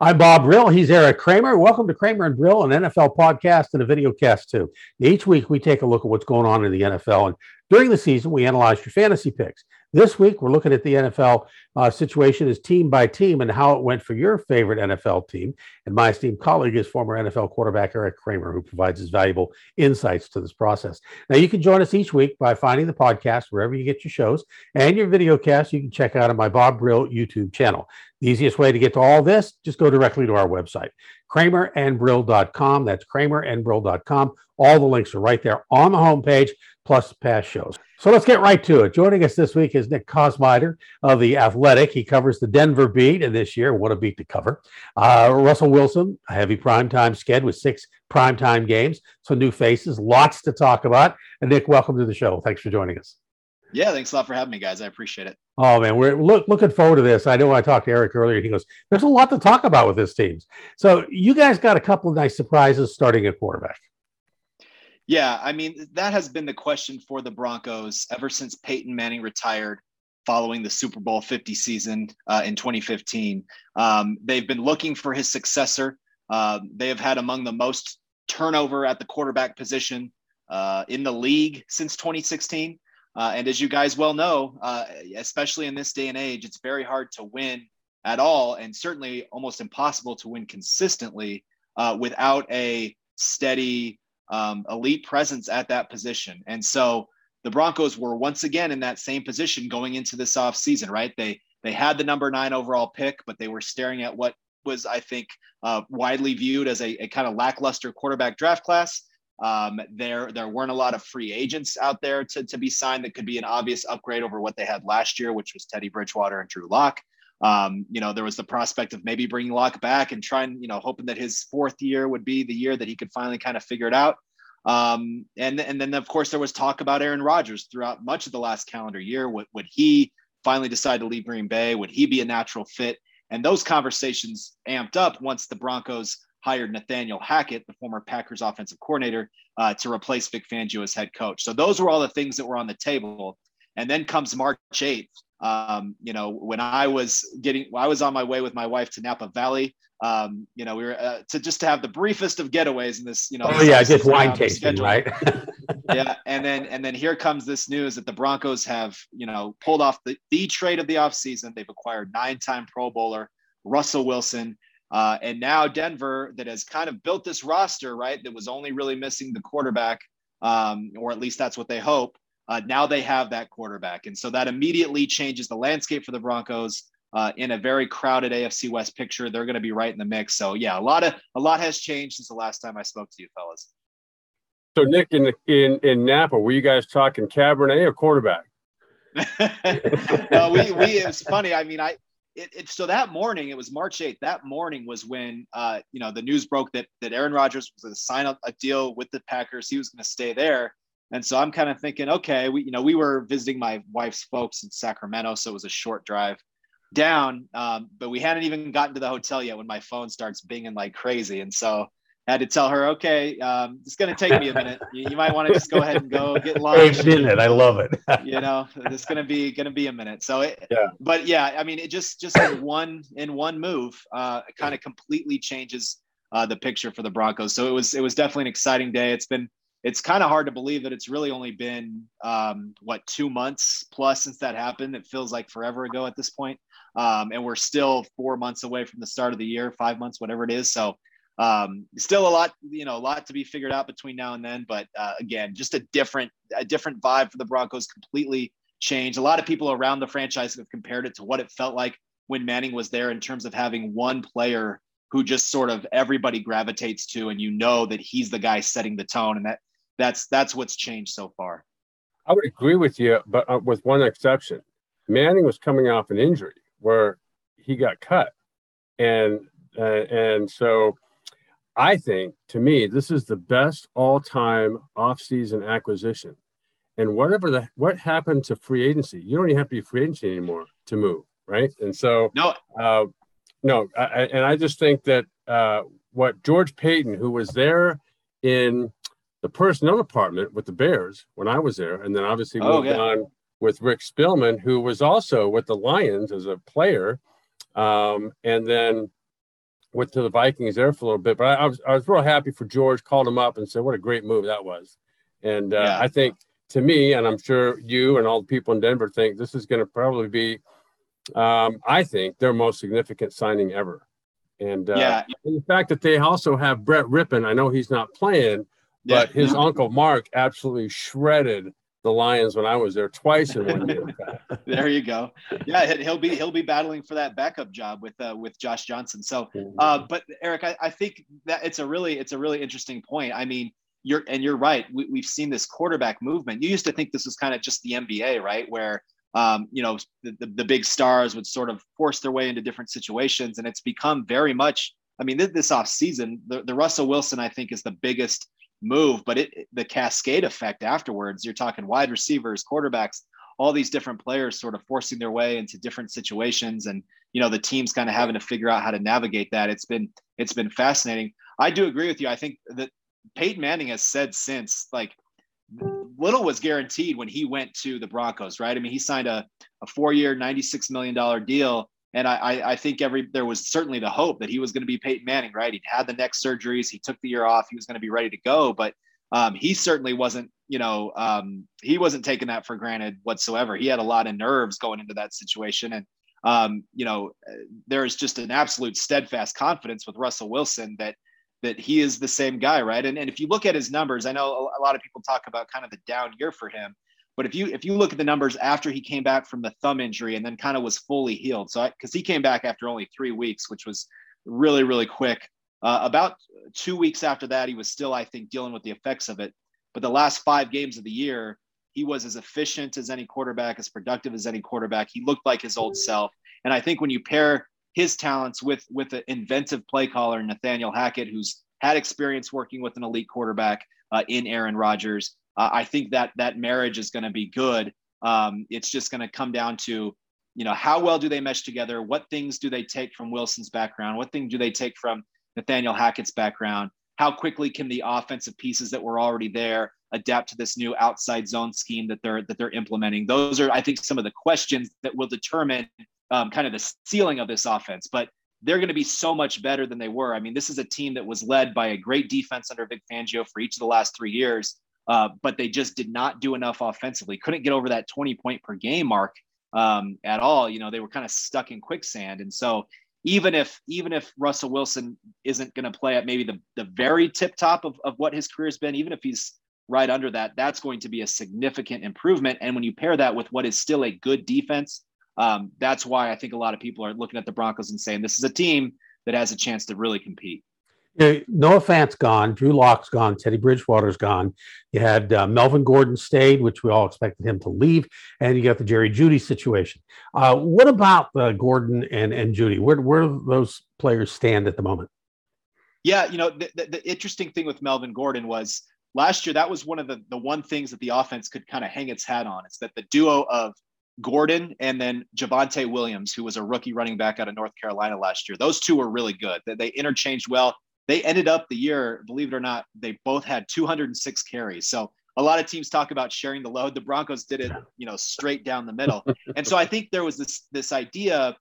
I'm Bob Brill. He's Eric Kramer. Welcome to Kramer and Brill, an NFL podcast and a video cast too. Each week we take a look at what's going on in the NFL, and during the season we analyze your fantasy picks. This week, we're looking at the NFL uh, situation as team by team and how it went for your favorite NFL team. And my esteemed colleague is former NFL quarterback Eric Kramer, who provides his valuable insights to this process. Now, you can join us each week by finding the podcast wherever you get your shows and your video cast. You can check out on my Bob Brill YouTube channel. The easiest way to get to all this, just go directly to our website, kramerandbrill.com. That's kramerandbrill.com. All the links are right there on the homepage, plus past shows. So let's get right to it. Joining us this week is Nick Kosmider of The Athletic. He covers the Denver beat, and this year, what a beat to cover. Uh, Russell Wilson, a heavy primetime sked with six primetime games. So new faces, lots to talk about. And Nick, welcome to the show. Thanks for joining us. Yeah, thanks a lot for having me, guys. I appreciate it. Oh man, we're look, looking forward to this. I know I talked to Eric earlier. He goes, "There's a lot to talk about with this team." So you guys got a couple of nice surprises starting at quarterback. Yeah, I mean, that has been the question for the Broncos ever since Peyton Manning retired following the Super Bowl 50 season uh, in 2015. Um, they've been looking for his successor. Uh, they have had among the most turnover at the quarterback position uh, in the league since 2016. Uh, and as you guys well know, uh, especially in this day and age, it's very hard to win at all, and certainly almost impossible to win consistently uh, without a steady, um, elite presence at that position. And so the Broncos were once again in that same position going into this offseason, right? They they had the number nine overall pick, but they were staring at what was, I think, uh, widely viewed as a, a kind of lackluster quarterback draft class. Um, there there weren't a lot of free agents out there to, to be signed that could be an obvious upgrade over what they had last year, which was Teddy Bridgewater and Drew Lock. Um, you know, there was the prospect of maybe bringing Lock back and trying, you know, hoping that his fourth year would be the year that he could finally kind of figure it out. Um, and and then of course there was talk about Aaron Rodgers throughout much of the last calendar year. Would would he finally decide to leave Green Bay? Would he be a natural fit? And those conversations amped up once the Broncos hired Nathaniel Hackett, the former Packers offensive coordinator, uh, to replace Vic Fangio as head coach. So those were all the things that were on the table. And then comes March 8th, um, you know, when I was getting, I was on my way with my wife to Napa Valley. Um, you know, we were uh, to just to have the briefest of getaways in this, you know. Oh yeah, just wine tasting, right? yeah, and then and then here comes this news that the Broncos have, you know, pulled off the, the trade of the offseason. They've acquired nine-time Pro Bowler Russell Wilson, uh, and now Denver, that has kind of built this roster, right, that was only really missing the quarterback, um, or at least that's what they hope. Uh, now they have that quarterback. And so that immediately changes the landscape for the Broncos. Uh, in a very crowded AFC West picture, they're going to be right in the mix. So yeah, a lot of a lot has changed since the last time I spoke to you, fellas. So Nick, in in in Napa, were you guys talking Cabernet or quarterback? no, we we. It's funny. I mean, I it, it, so that morning, it was March 8th. That morning was when uh, you know the news broke that that Aaron Rodgers was going to sign up a deal with the Packers. He was going to stay there, and so I'm kind of thinking, okay, we you know we were visiting my wife's folks in Sacramento, so it was a short drive down, um, but we hadn't even gotten to the hotel yet when my phone starts binging like crazy, and so had to tell her, okay, um, it's going to take me a minute. You, you might want to just go ahead and go get lunch. Hey, minute, I love it. you know, it's going to be going to be a minute. So, it, yeah. But yeah, I mean, it just just in one in one move, uh, it kind of completely changes uh, the picture for the Broncos. So it was it was definitely an exciting day. It's been it's kind of hard to believe that it's really only been um, what two months plus since that happened. It feels like forever ago at this point. Um, and we're still four months away from the start of the year, five months, whatever it is. So um, still a lot, you know, a lot to be figured out between now and then. But uh, again, just a different, a different vibe for the Broncos. Completely changed. A lot of people around the franchise have compared it to what it felt like when Manning was there in terms of having one player who just sort of everybody gravitates to, and you know that he's the guy setting the tone, and that that's that's what's changed so far. I would agree with you, but uh, with one exception. Manning was coming off an injury where he got cut, and Uh, and so I think to me, this is the best all time offseason acquisition. And whatever the what happened to free agency, you don't even have to be free agency anymore to move, right? And so no, uh, no, I, and I just think that uh, what George Paton, who was there in the personnel department with the Bears when I was there, and then obviously oh, moved yeah. on with Rick Spielman, who was also with the Lions as a player, um, and then went to the Vikings there for a little bit. But I, I, was I was real happy for George. Called him up and said, "What a great move that was." And uh, yeah. I think to me, and I'm sure you and all the people in Denver think this is going to probably be, um, I think, their most significant signing ever. And, uh, yeah. and the fact that they also have Brett Rypien, I know he's not playing, but yeah. his uncle Mark absolutely shredded the Lions when I was there twice in one year. there you go. Yeah, he'll be he'll be battling for that backup job with uh, with Josh Johnson. So, uh, but Eric, I, I, think that it's a really it's a really interesting point. I mean, you're and you're right. We, we've seen this quarterback movement. You used to think this was kind of just the NBA, right? Where um, you know the, the, the big stars would sort of force their way into different situations, and it's become very much. I mean, this, this off season, the, the Russell Wilson, I think, is the biggest move, but it the cascade effect afterwards. You're talking wide receivers, quarterbacks, all these different players sort of forcing their way into different situations, and you know the teams kind of having to figure out how to navigate that. It's been it's been fascinating. I do agree with you. I think that Peyton Manning has said since like little was guaranteed when he went to the Broncos, right? I mean, he signed a, a four year, $96 million deal. And I, I think every there was certainly the hope that he was going to be Peyton Manning, right? He'd had the neck surgeries, he took the year off, he was going to be ready to go, but um, he certainly wasn't, you know, um, he wasn't taking that for granted whatsoever. He had a lot of nerves going into that situation, and um, you know, there is just an absolute steadfast confidence with Russell Wilson that that he is the same guy, right? And, and if you look at his numbers, I know a lot of people talk about kind of the down year for him, but if you if you look at the numbers after he came back from the thumb injury and then kind of was fully healed, so because he came back after only three weeks, which was really really quick. Uh, about two weeks after that, he was still, I think, dealing with the effects of it. But the last five games of the year, he was as efficient as any quarterback, as productive as any quarterback. He looked like his old self. And I think when you pair his talents with with an inventive play caller, Nathaniel Hackett, who's had experience working with an elite quarterback uh, in Aaron Rodgers. Uh, I think that that marriage is going to be good. Um, it's just going to come down to, you know, how well do they mesh together? What things do they take from Wilson's background? What thing do they take from Nathaniel Hackett's background? How quickly can the offensive pieces that were already there adapt to this new outside zone scheme that they're that they're implementing? Those are, I think, some of the questions that will determine um, kind of the ceiling of this offense. But they're going to be so much better than they were. I mean, this is a team that was led by a great defense under Vic Fangio for each of the last three years, uh, but they just did not do enough offensively. Couldn't get over that 20 point per game mark um, at all. You know, they were kind of stuck in quicksand. And so even if even if Russell Wilson isn't going to play at maybe the, the very tip top of, of what his career has been, even if he's right under that, that's going to be a significant improvement. And when you pair that with what is still a good defense, um, that's why I think a lot of people are looking at the Broncos and saying this is a team that has a chance to really compete. Yeah, Noah Fant's gone, Drew Lock's gone, Teddy Bridgewater's gone. You had uh, Melvin Gordon stayed, which we all expected him to leave, and you got the Jerry Jeudy situation. Uh, what about uh, Gordon and and Jeudy? Where where do those players stand at the moment? Yeah, you know the, the, the interesting thing with Melvin Gordon was last year that was one of the the one things that the offense could kind of hang its hat on. It's that the duo of Gordon and then Javonte Williams, who was a rookie running back out of North Carolina last year. Those two were really good. They interchanged well. They ended up the year, believe it or not, they both had 206 carries. So a lot of teams talk about sharing the load. The Broncos did it, you know, straight down the middle. and so I think there was this this idea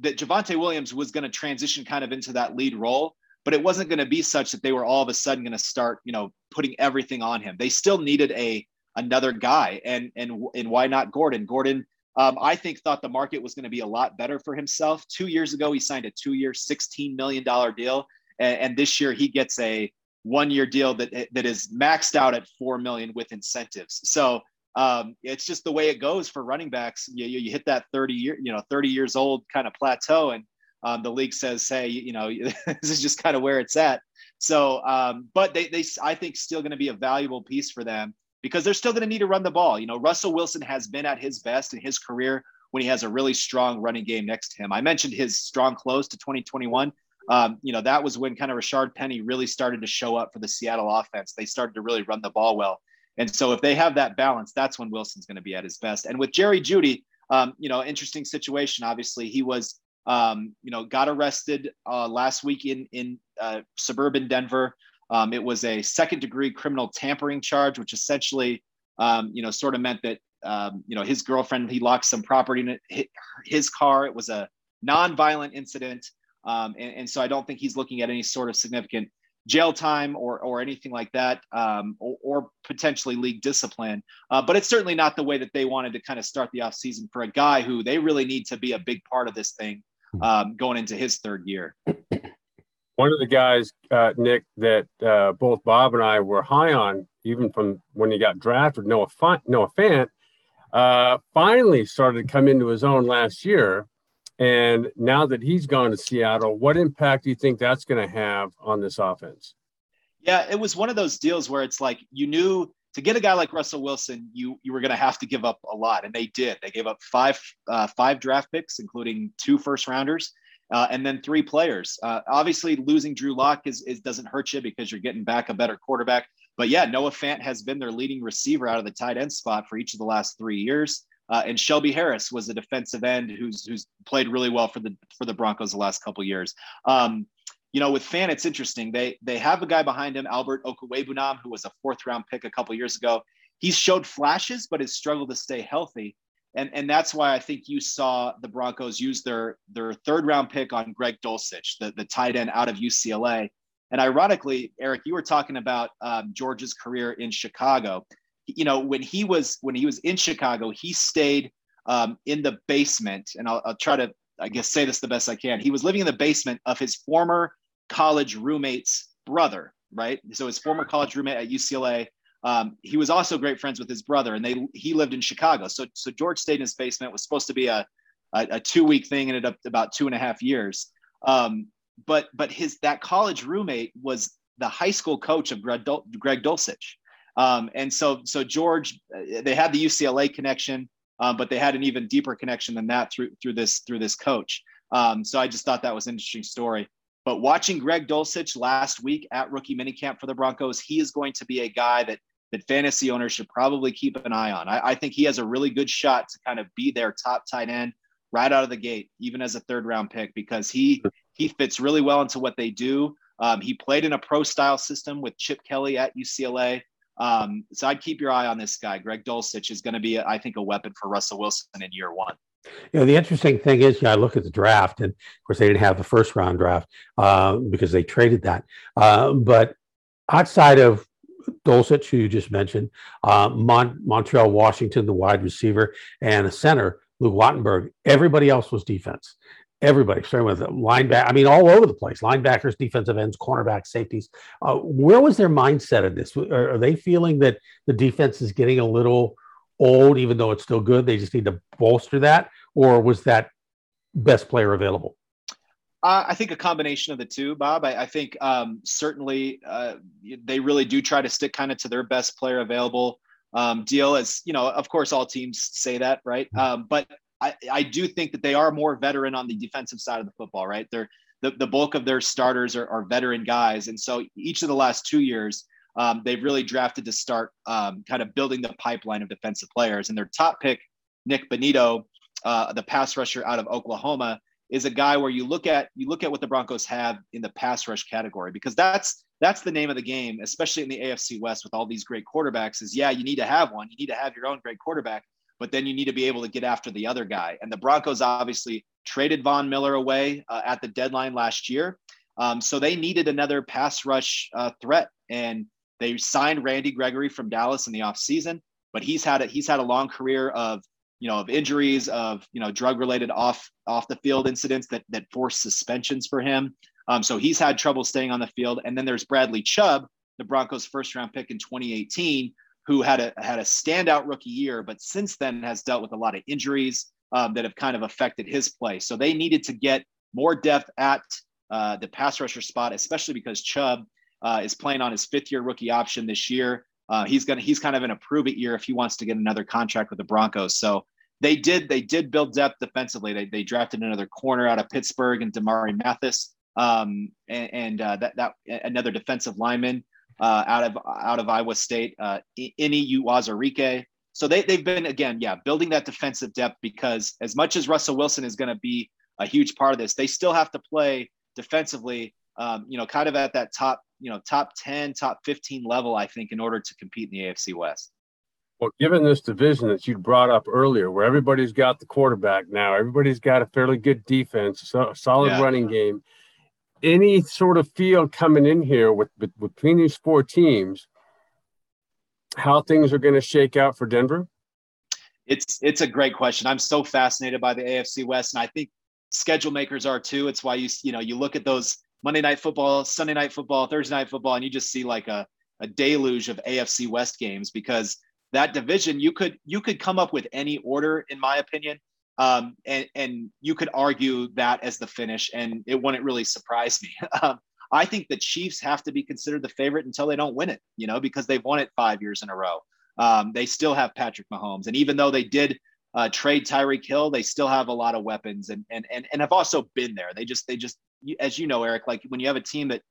that Javonte Williams was going to transition kind of into that lead role, but it wasn't going to be such that they were all of a sudden going to start, you know, putting everything on him. They still needed a another guy, and and and why not Gordon? Gordon um, I think thought the market was going to be a lot better for himself. Two years ago, he signed a two-year, $16 million deal, and, and this year he gets a one-year deal that that is maxed out at four million with incentives. So um, it's just the way it goes for running backs. You, you, you hit that 30 year, you know, 30 years old kind of plateau, and um, the league says, "Hey, you know, this is just kind of where it's at." So, um, but they, they, I think, still going to be a valuable piece for them because they're still going to need to run the ball. You know, Russell Wilson has been at his best in his career when he has a really strong running game next to him. I mentioned his strong close to 2021. Um, you know, that was when kind of Rashard Penny really started to show up for the Seattle offense. They started to really run the ball well. And so if they have that balance, that's when Wilson's going to be at his best. And with Jerry Jeudy, um, you know, interesting situation. Obviously, he was, um, you know, got arrested uh, last week in in uh, suburban Denver. Um, it was a second degree criminal tampering charge, which essentially, um, you know, sort of meant that, um, you know, his girlfriend he locked some property in his car. It was a non-violent incident, um, and, and so I don't think he's looking at any sort of significant jail time or or anything like that, um, or, or, potentially league discipline. Uh, but it's certainly not the way that they wanted to kind of start the offseason for a guy who they really need to be a big part of this thing hmm. um, going into his third year. One of the guys, uh, Nick, that uh, both Bob and I were high on, even from when he got drafted, Noah, Noah Fant, uh, finally started to come into his own last year. And now that he's gone to Seattle, what impact do you think that's going to have on this offense? Yeah, it was one of those deals where it's like you knew to get a guy like Russell Wilson, you you were going to have to give up a lot, and they did. They gave up five uh, five draft picks, including two first rounders, uh, and then three players. Uh, obviously, losing Drew Lock is, is doesn't hurt you because you're getting back a better quarterback. But yeah, Noah Fant has been their leading receiver out of the tight end spot for each of the last three years. Uh, and Shelby Harris was a defensive end who's who's played really well for the for the Broncos the last couple years. Um, you know, with Fan, it's interesting. They they have a guy behind him, Albert Okwuegbunam, who was a fourth round pick a couple years ago. He's showed flashes, but has struggled to stay healthy. And, and that's why I think you saw the Broncos use their their third round pick on Greg Dulcich, the, the tight end out of UCLA. And ironically, Eric, you were talking about um, George's career in Chicago you know, when he was when he was in Chicago, he stayed um, in the basement, and I'll, I'll try to, I guess, say this the best I can. He was living in the basement of his former college roommate's brother, right? So his former college roommate at UCLA. Um, he was also great friends with his brother, and they he lived in Chicago. So so George stayed in his basement. It was supposed to be a a, a two week thing, ended up about two and a half years. Um, but but his that college roommate was the high school coach of Greg, Dul- Greg Dulcich. Um, and so, so George, uh, they had the UCLA connection, um, but they had an even deeper connection than that through through this through this coach. Um, so I just thought that was an interesting story. But watching Greg Dulcich last week at rookie minicamp for the Broncos, he is going to be a guy that that fantasy owners should probably keep an eye on. I, I think he has a really good shot to kind of be their top tight end right out of the gate, even as a third round pick, because he he fits really well into what they do. Um, he played in a pro style system with Chip Kelly at UCLA. Um, so I'd keep your eye on this guy. Greg Dulcich is going to be, I think, a weapon for Russell Wilson in year one. You know, the interesting thing is, you know, I look at the draft, and of course, they didn't have the first round draft uh, because they traded that. Uh, but outside of Dulcich, who you just mentioned, uh, Mon- Montrell Washington, the wide receiver, and the center, Luke Wattenberg, everybody else was defense everybody, starting with linebacker. I mean, all over the place: linebackers, defensive ends, cornerbacks, safeties. Uh, where was their mindset in this? Are, are, they feeling that the defense is getting a little old, even though it's still good? They just need to bolster that, or was that best player available? Uh, I think a combination of the two, Bob. I, I think um, certainly uh, they really do try to stick kind of to their best player available um, deal. As you know, of course, all teams say that, right? Mm-hmm. Um, but I, I do think that they are more veteran on the defensive side of the football, right? They're the, the bulk of their starters are, are veteran guys. And so each of the last two years, um, they've really drafted to start um, kind of building the pipeline of defensive players. And their top pick, Nik Bonitto, uh, the pass rusher out of Oklahoma, is a guy where you look at you look at what the Broncos have in the pass rush category because that's that's the name of the game, especially in the AFC West with all these great quarterbacks. Is yeah, you need to have one, you need to have your own great quarterback, but then you need to be able to get after the other guy. And the Broncos obviously traded Von Miller away uh, at the deadline last year. Um, so they needed another pass rush uh, threat. And they signed Randy Gregory from Dallas in the offseason, but he's had a, he's had a long career of you know of injuries, of you know drug related off off the field incidents that that forced suspensions for him. Um, so he's had trouble staying on the field. And then there's Bradley Chubb, the Broncos' first round pick in 2018, who had a had a standout rookie year, but since then has dealt with a lot of injuries um, that have kind of affected his play. So they needed to get more depth at uh, the pass rusher spot, especially because Chubb uh, is playing on his fifth year rookie option this year. Uh, he's gonna he's kind of in a prove it year if he wants to get another contract with the Broncos. So they did they did build depth defensively. They they drafted another corner out of Pittsburgh and Damari Mathis. um, and, and uh, that that another defensive lineman uh, out of out of Iowa State, uh, Ini Uwazurike. So they they've been again, yeah, building that defensive depth because as much as Russell Wilson is going to be a huge part of this, they still have to play defensively. Um, you know, kind of at that top, you know, top ten, top fifteen level, I think, in order to compete in the AFC West. Well, given this division that you brought up earlier, where everybody's got the quarterback now, everybody's got a fairly good defense, so solid yeah. running game. Any sort of field coming in here with, with between these four teams, how things are going to shake out for Denver? It's it's a great question. I'm so fascinated by the AFC West, and I think schedule makers are too. It's why you you know you look at those Monday night football, Sunday night football, Thursday night football, and you just see like a a deluge of AFC West games because that division, you could you could come up with any order, in my opinion, um, and and you could argue that as the finish, and it wouldn't really surprise me. Um, I think the Chiefs have to be considered the favorite until they don't win it, you know, because they've won it five years in a row. Um, they still have Patrick Mahomes, and even though they did uh, trade Tyreek Hill, they still have a lot of weapons, and and and and have also been there. They just they just as you know, Eric, like when you have a team that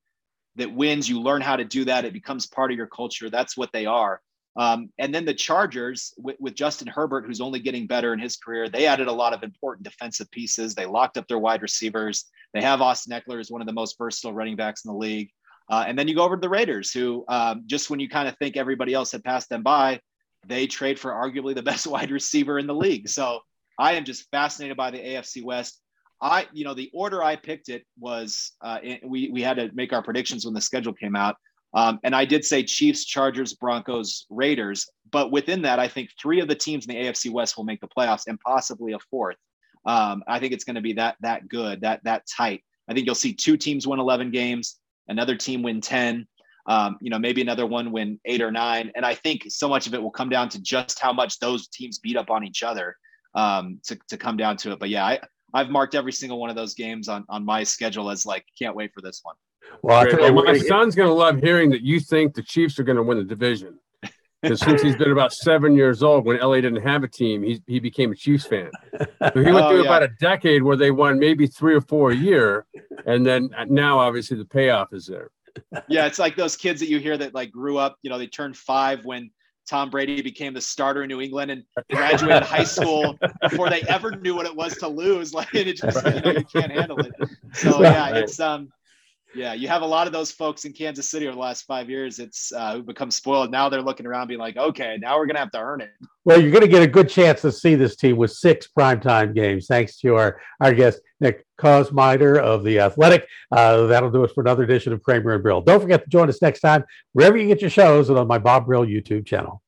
that wins, you learn how to do that. It becomes part of your culture. That's what they are. Um, and then the Chargers with, with, Justin Herbert, who's only getting better in his career, they added a lot of important defensive pieces. They locked up their wide receivers. They have Austin Ekeler as one of the most versatile running backs in the league. Uh, and then you go over to the Raiders, who um, just when you kind of think everybody else had passed them by, they trade for arguably the best wide receiver in the league. So I am just fascinated by the AFC West. I, you know, the order I picked it was uh, we we had to make our predictions when the schedule came out. Um, and I did say Chiefs, Chargers, Broncos, Raiders. But within that, I think three of the teams in the AFC West will make the playoffs and possibly a fourth. Um, I think it's going to be that that good, that that tight. I think you'll see two teams win 11 games, another team win 10. Um, you know, maybe another one win eight or nine. And I think so much of it will come down to just how much those teams beat up on each other um, to, to come down to it. But yeah, I, I've marked every single one of those games on, on my schedule as like, can't wait for this one. Well, well my son's going to love hearing that you think the Chiefs are going to win the division. Because since he's been about seven years old, when LA didn't have a team, he, he became a Chiefs fan. So he went oh, through yeah. about a decade where they won maybe three or four a year. And then now, obviously, the payoff is there. Yeah, it's like those kids that you hear that like grew up, you know, they turned five when Tom Brady became the starter in New England and graduated high school before they ever knew what it was to lose. Like it just, you know, you can't handle it. So yeah, it's um yeah, you have a lot of those folks in Kansas City over the last five years. It's uh, who become spoiled. Now they're looking around, being like, "Okay, now we're gonna have to earn it." Well, you're gonna get a good chance to see this team with six primetime games, thanks to our our guest Nick Kosmider of the Athletic. Uh, that'll do it for another edition of Kramer and Brill. Don't forget to join us next time wherever you get your shows and on my Bob Brill YouTube channel.